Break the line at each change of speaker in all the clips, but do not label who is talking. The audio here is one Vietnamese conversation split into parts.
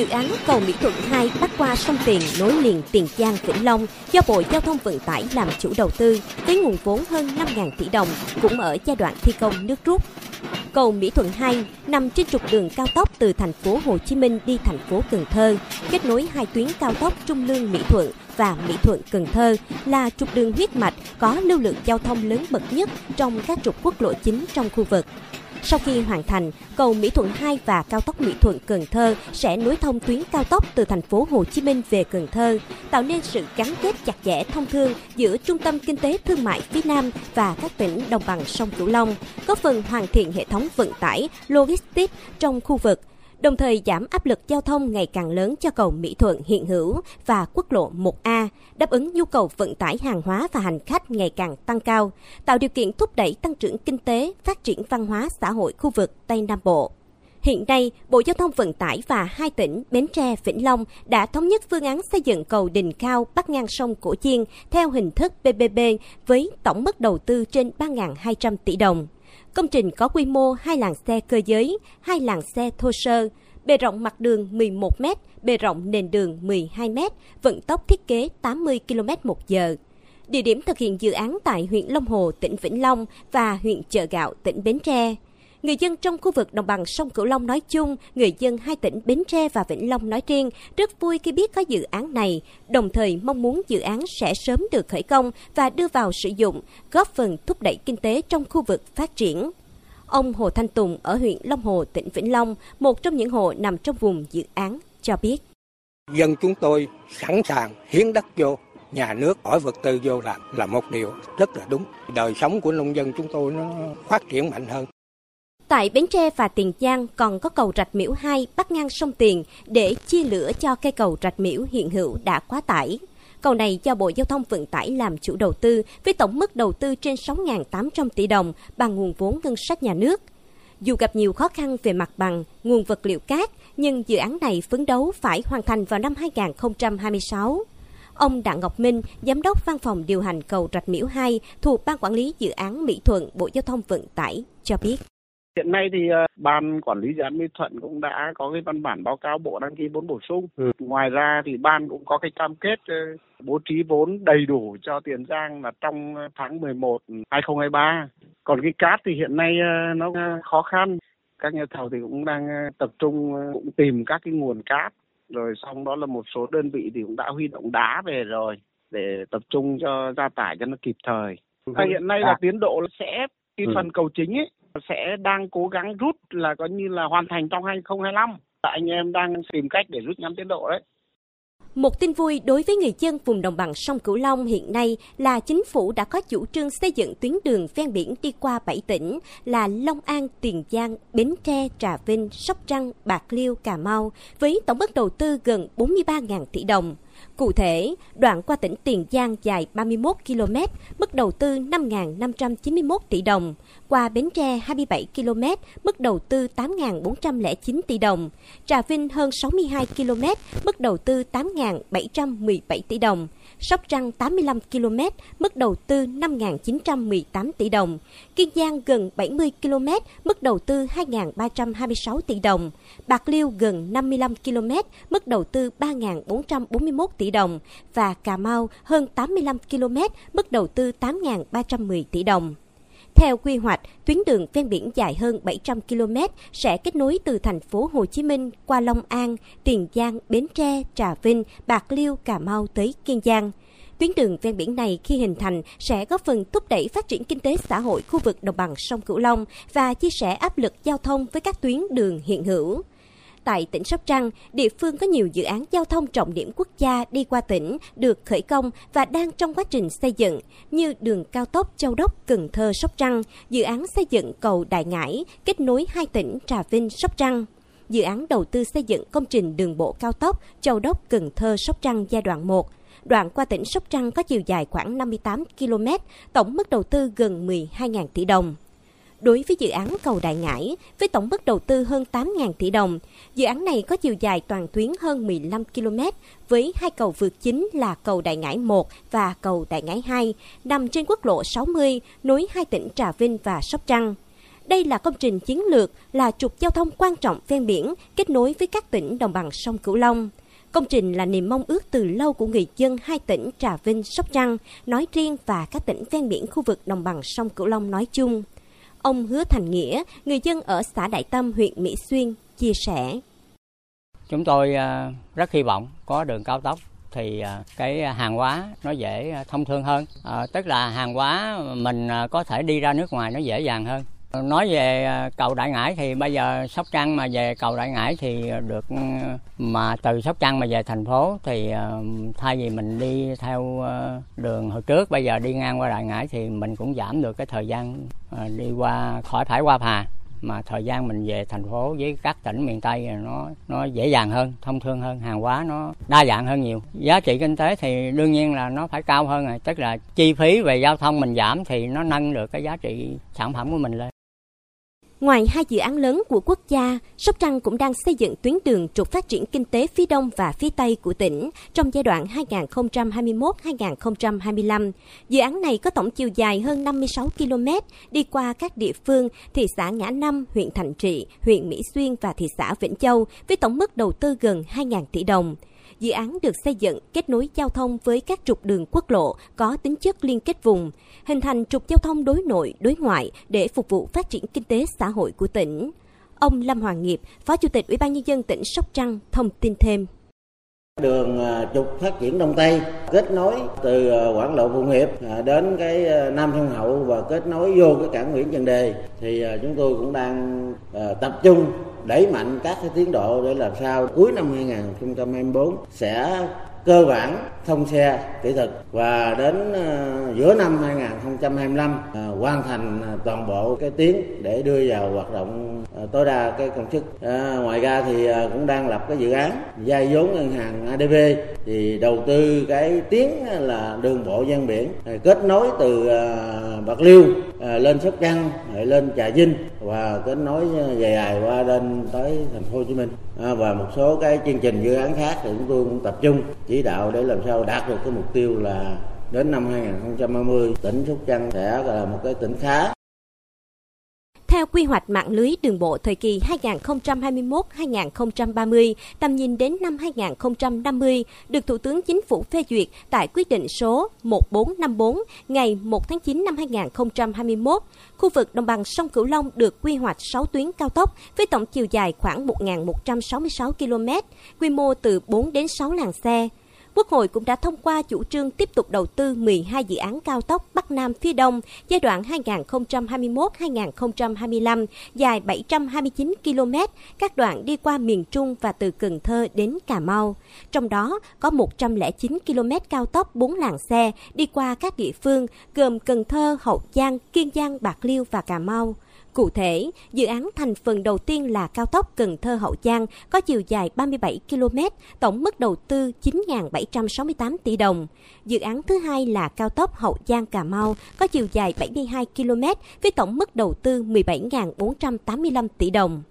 Dự án cầu Mỹ Thuận 2 bắc qua sông Tiền nối liền Tiền Giang Vĩnh Long do Bộ Giao thông Vận tải làm chủ đầu tư với nguồn vốn hơn 5.000 tỷ đồng cũng ở giai đoạn thi công nước rút. Cầu Mỹ Thuận 2 nằm trên trục đường cao tốc từ thành phố Hồ Chí Minh đi thành phố Cần Thơ, kết nối hai tuyến cao tốc Trung Lương Mỹ Thuận và Mỹ Thuận Cần Thơ là trục đường huyết mạch có lưu lượng giao thông lớn bậc nhất trong các trục quốc lộ chính trong khu vực. Sau khi hoàn thành, cầu Mỹ Thuận 2 và cao tốc Mỹ Thuận Cần Thơ sẽ nối thông tuyến cao tốc từ thành phố Hồ Chí Minh về Cần Thơ, tạo nên sự gắn kết chặt chẽ thông thương giữa trung tâm kinh tế thương mại phía Nam và các tỉnh đồng bằng sông Cửu Long, góp phần hoàn thiện hệ thống vận tải, logistics trong khu vực, đồng thời giảm áp lực giao thông ngày càng lớn cho cầu Mỹ Thuận hiện hữu và quốc lộ 1A, đáp ứng nhu cầu vận tải hàng hóa và hành khách ngày càng tăng cao, tạo điều kiện thúc đẩy tăng trưởng kinh tế, phát triển văn hóa xã hội khu vực Tây Nam Bộ. Hiện nay, Bộ Giao thông Vận tải và hai tỉnh Bến Tre, Vĩnh Long đã thống nhất phương án xây dựng cầu Đình Cao bắc ngang sông Cổ Chiên theo hình thức PPP với tổng mức đầu tư trên 3.200 tỷ đồng. Công trình có quy mô hai làn xe cơ giới, hai làn xe thô sơ, bề rộng mặt đường 11 m, bề rộng nền đường 12 m, vận tốc thiết kế 80 km một giờ. Địa điểm thực hiện dự án tại huyện Long Hồ, tỉnh Vĩnh Long và huyện Chợ Gạo, tỉnh Bến Tre. Người dân trong khu vực đồng bằng sông Cửu Long nói chung, người dân hai tỉnh Bến Tre và Vĩnh Long nói riêng rất vui khi biết có dự án này, đồng thời mong muốn dự án sẽ sớm được khởi công và đưa vào sử dụng, góp phần thúc đẩy kinh tế trong khu vực phát triển. Ông Hồ Thanh Tùng ở huyện Long Hồ, tỉnh Vĩnh Long, một trong những hộ nằm trong vùng dự án, cho biết.
Dân chúng tôi sẵn sàng hiến đất vô, nhà nước hỏi vật tư vô làm là một điều rất là đúng. Đời sống của nông dân chúng tôi nó phát triển mạnh hơn.
Tại Bến Tre và Tiền Giang còn có cầu Rạch Miễu 2 bắc ngang sông Tiền để chia lửa cho cây cầu Rạch Miễu hiện hữu đã quá tải. Cầu này do Bộ Giao thông Vận tải làm chủ đầu tư với tổng mức đầu tư trên 6.800 tỷ đồng bằng nguồn vốn ngân sách nhà nước. Dù gặp nhiều khó khăn về mặt bằng, nguồn vật liệu cát, nhưng dự án này phấn đấu phải hoàn thành vào năm 2026. Ông Đặng Ngọc Minh, Giám đốc Văn phòng điều hành cầu Rạch Miễu 2 thuộc Ban Quản lý Dự án Mỹ Thuận, Bộ Giao thông Vận tải, cho biết.
Hiện nay thì uh, ban quản lý dự án Mỹ Thuận cũng đã có cái văn bản báo cáo bộ đăng ký vốn bổ sung. Ừ. Ngoài ra thì ban cũng có cái cam kết uh, bố trí vốn đầy đủ cho Tiền Giang là trong tháng 11 2023. Còn cái cát thì hiện nay uh, nó khó khăn. Các nhà thầu thì cũng đang tập trung cũng tìm các cái nguồn cát rồi xong đó là một số đơn vị thì cũng đã huy động đá về rồi để tập trung cho gia tải cho nó kịp thời. À, hiện nay là tiến độ sẽ cái ừ. phần cầu chính ấy sẽ đang cố gắng rút là coi như là hoàn thành trong 2025. Anh em đang tìm cách để rút ngắn tiến độ đấy.
Một tin vui đối với người dân vùng đồng bằng sông Cửu Long hiện nay là chính phủ đã có chủ trương xây dựng tuyến đường ven biển đi qua 7 tỉnh là Long An, Tiền Giang, Bến Tre, Trà Vinh, Sóc Trăng, Bạc Liêu, Cà Mau với tổng mức đầu tư gần 43.000 tỷ đồng. Cụ thể, đoạn qua tỉnh Tiền Giang dài 31 km, mức đầu tư 5.591 tỷ đồng. Qua Bến Tre 27 km, mức đầu tư 8.409 tỷ đồng. Trà Vinh hơn 62 km, mức đầu tư 8.717 tỷ đồng. Sóc Trăng 85 km, mức đầu tư 5.918 tỷ đồng. Kiên Giang gần 70 km, mức đầu tư 2.326 tỷ đồng. Bạc Liêu gần 55 km, mức đầu tư 3.441 tỷ đồng. Và Cà Mau hơn 85 km, mức đầu tư 8.310 tỷ đồng. Theo quy hoạch, tuyến đường ven biển dài hơn 700 km sẽ kết nối từ thành phố Hồ Chí Minh qua Long An, Tiền Giang, Bến Tre, Trà Vinh, Bạc Liêu, Cà Mau tới Kiên Giang. Tuyến đường ven biển này khi hình thành sẽ góp phần thúc đẩy phát triển kinh tế xã hội khu vực đồng bằng sông Cửu Long và chia sẻ áp lực giao thông với các tuyến đường hiện hữu tại tỉnh Sóc Trăng, địa phương có nhiều dự án giao thông trọng điểm quốc gia đi qua tỉnh được khởi công và đang trong quá trình xây dựng như đường cao tốc Châu Đốc Cần Thơ Sóc Trăng, dự án xây dựng cầu Đại Ngãi kết nối hai tỉnh Trà Vinh Sóc Trăng. Dự án đầu tư xây dựng công trình đường bộ cao tốc Châu Đốc Cần Thơ Sóc Trăng giai đoạn 1 đoạn qua tỉnh Sóc Trăng có chiều dài khoảng 58 km, tổng mức đầu tư gần 12.000 tỷ đồng đối với dự án cầu Đại Ngãi với tổng mức đầu tư hơn 8.000 tỷ đồng. Dự án này có chiều dài toàn tuyến hơn 15 km với hai cầu vượt chính là cầu Đại Ngãi 1 và cầu Đại Ngãi 2 nằm trên quốc lộ 60 nối hai tỉnh Trà Vinh và Sóc Trăng. Đây là công trình chiến lược, là trục giao thông quan trọng ven biển kết nối với các tỉnh đồng bằng sông Cửu Long. Công trình là niềm mong ước từ lâu của người dân hai tỉnh Trà Vinh, Sóc Trăng nói riêng và các tỉnh ven biển khu vực đồng bằng sông Cửu Long nói chung. Ông Hứa Thành Nghĩa, người dân ở xã Đại Tâm, huyện Mỹ Xuyên, chia sẻ.
Chúng tôi à, rất hy vọng có đường cao tốc thì à, cái hàng hóa nó dễ à, thông thương hơn à, tức là hàng hóa mình có thể đi ra nước ngoài nó dễ dàng hơn nói về à, cầu đại ngãi thì bây giờ sóc trăng mà về cầu đại ngãi thì được ừ, mà từ sóc trăng mà về thành phố thì à, thay vì mình đi theo à, đường hồi trước bây giờ đi ngang qua đại ngãi thì mình cũng giảm được cái thời gian đi qua khỏi phải qua phà mà thời gian mình về thành phố với các tỉnh miền Tây nó nó dễ dàng hơn, thông thương hơn, hàng hóa nó đa dạng hơn nhiều. Giá trị kinh tế thì đương nhiên là nó phải cao hơn rồi, tức là chi phí về giao thông mình giảm thì nó nâng được cái giá trị sản phẩm của mình lên.
Ngoài hai dự án lớn của quốc gia, Sóc Trăng cũng đang xây dựng tuyến đường trục phát triển kinh tế phía đông và phía tây của tỉnh trong giai đoạn 2021-2025. Dự án này có tổng chiều dài hơn 56 km, đi qua các địa phương thị xã Ngã Năm, huyện Thành Trị, huyện Mỹ Xuyên và thị xã Vĩnh Châu với tổng mức đầu tư gần 2.000 tỷ đồng. Dự án được xây dựng kết nối giao thông với các trục đường quốc lộ có tính chất liên kết vùng, hình thành trục giao thông đối nội, đối ngoại để phục vụ phát triển kinh tế xã hội của tỉnh. Ông Lâm Hoàng Nghiệp, Phó Chủ tịch Ủy ban nhân dân tỉnh Sóc Trăng thông tin thêm.
Đường à, trục phát triển Đông Tây, kết nối từ à, Quảng Lộ, Phụng Hiệp à, đến cái Nam Sông Hậu và kết nối vô cái cảng Nguyễn Trần Đề. Thì chúng tôi cũng đang tập trung đẩy mạnh các cái tiến độ để làm sao cuối năm 2024 sẽ cơ bản thông xe kỹ thuật và đến ờ, giữa năm 2025 ờ, hoàn thành ờ, toàn bộ cái tuyến để đưa vào hoạt động tối đa cái công suất. Ngoài ra thì cũng đang lập cái dự án vay vốn ngân hàng ADB thì đầu tư cái tuyến là đường bộ ven biển kết nối từ Bạc Liêu lên Sóc Trăng rồi lên Trà Vinh và kết nối dài dài qua lên tới thành phố Hồ Chí Minh. À, và một số cái chương trình dự án khác thì chúng tôi cũng tập trung chỉ đạo để làm sao đạt được cái mục tiêu là đến năm 2030 tỉnh Sóc Trăng sẽ là một cái tỉnh khá
quy hoạch mạng lưới đường bộ thời kỳ 2021-2030, tầm nhìn đến năm 2050 được Thủ tướng Chính phủ phê duyệt tại quyết định số 1454 ngày 1 tháng 9 năm 2021, khu vực đồng bằng sông Cửu Long được quy hoạch 6 tuyến cao tốc với tổng chiều dài khoảng 1.166 km, quy mô từ 4 đến 6 làng xe. Quốc hội cũng đã thông qua chủ trương tiếp tục đầu tư 12 dự án cao tốc Bắc Nam phía Đông giai đoạn 2021-2025 dài 729 km, các đoạn đi qua miền Trung và từ Cần Thơ đến Cà Mau. Trong đó có 109 km cao tốc 4 làn xe đi qua các địa phương gồm Cần Thơ, Hậu Giang, Kiên Giang, Bạc Liêu và Cà Mau. Cụ thể, dự án thành phần đầu tiên là cao tốc Cần Thơ Hậu Giang có chiều dài 37 km, tổng mức đầu tư 9.768 tỷ đồng. Dự án thứ hai là cao tốc Hậu Giang Cà Mau có chiều dài 72 km với tổng mức đầu tư 17.485 tỷ đồng.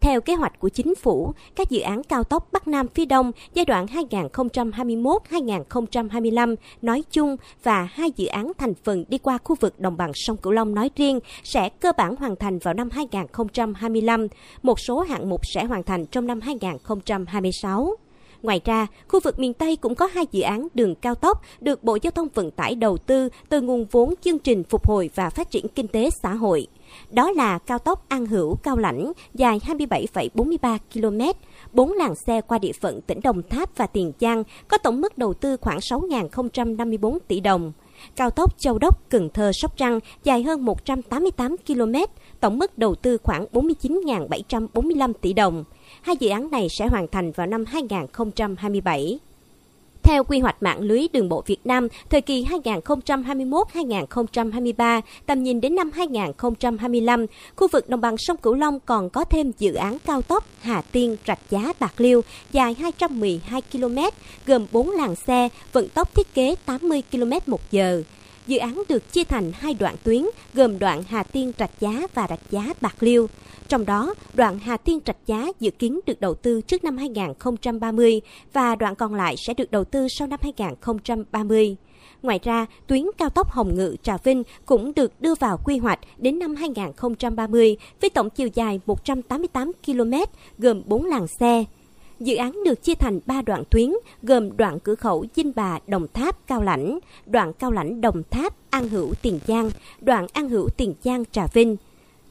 Theo kế hoạch của chính phủ, các dự án cao tốc Bắc Nam phía Đông giai đoạn 2021-2025 nói chung và hai dự án thành phần đi qua khu vực đồng bằng sông Cửu Long nói riêng sẽ cơ bản hoàn thành vào năm 2025. Một số hạng mục sẽ hoàn thành trong năm 2026. Ngoài ra, khu vực miền Tây cũng có hai dự án đường cao tốc được Bộ Giao thông Vận tải đầu tư từ nguồn vốn chương trình phục hồi và phát triển kinh tế xã hội. Đó là cao tốc An Hữu Cao Lãnh dài 27,43 km, 4 làn xe qua địa phận tỉnh Đồng Tháp và Tiền Giang có tổng mức đầu tư khoảng 6.054 tỷ đồng. Cao tốc Châu Đốc Cần Thơ Sóc Trăng dài hơn 188 km, tổng mức đầu tư khoảng 49.745 tỷ đồng. Hai dự án này sẽ hoàn thành vào năm 2027. Theo quy hoạch mạng lưới đường bộ Việt Nam thời kỳ 2021-2023, tầm nhìn đến năm 2025, khu vực đồng bằng sông Cửu Long còn có thêm dự án cao tốc Hà Tiên Rạch Giá Bạc Liêu dài 212 km, gồm 4 làn xe, vận tốc thiết kế 80 km một giờ. Dự án được chia thành hai đoạn tuyến, gồm đoạn Hà Tiên Rạch Giá và Rạch Giá Bạc Liêu. Trong đó, đoạn Hà Tiên Trạch Giá dự kiến được đầu tư trước năm 2030 và đoạn còn lại sẽ được đầu tư sau năm 2030. Ngoài ra, tuyến cao tốc Hồng Ngự Trà Vinh cũng được đưa vào quy hoạch đến năm 2030 với tổng chiều dài 188 km, gồm 4 làn xe. Dự án được chia thành 3 đoạn tuyến, gồm đoạn cửa khẩu Dinh Bà, Đồng Tháp, Cao Lãnh, đoạn Cao Lãnh, Đồng Tháp, An Hữu, Tiền Giang, đoạn An Hữu, Tiền Giang, Trà Vinh.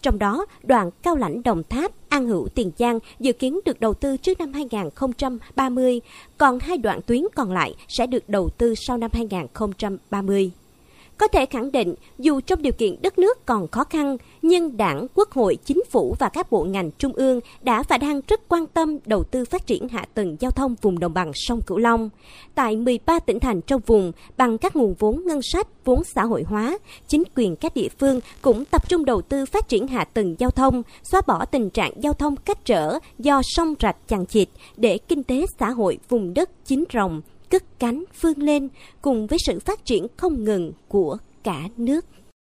Trong đó, đoạn Cao Lãnh Đồng Tháp, An Hữu Tiền Giang dự kiến được đầu tư trước năm 2030, còn hai đoạn tuyến còn lại sẽ được đầu tư sau năm 2030. Có thể khẳng định, dù trong điều kiện đất nước còn khó khăn, nhưng Đảng, Quốc hội, Chính phủ và các bộ ngành trung ương đã và đang rất quan tâm đầu tư phát triển hạ tầng giao thông vùng đồng bằng sông Cửu Long. Tại 13 tỉnh thành trong vùng, bằng các nguồn vốn ngân sách, vốn xã hội hóa, chính quyền các địa phương cũng tập trung đầu tư phát triển hạ tầng giao thông, xóa bỏ tình trạng giao thông cách trở do sông rạch chằng chịt để kinh tế xã hội vùng đất chín rồng, cất cánh vươn lên cùng với sự phát triển không ngừng của cả nước.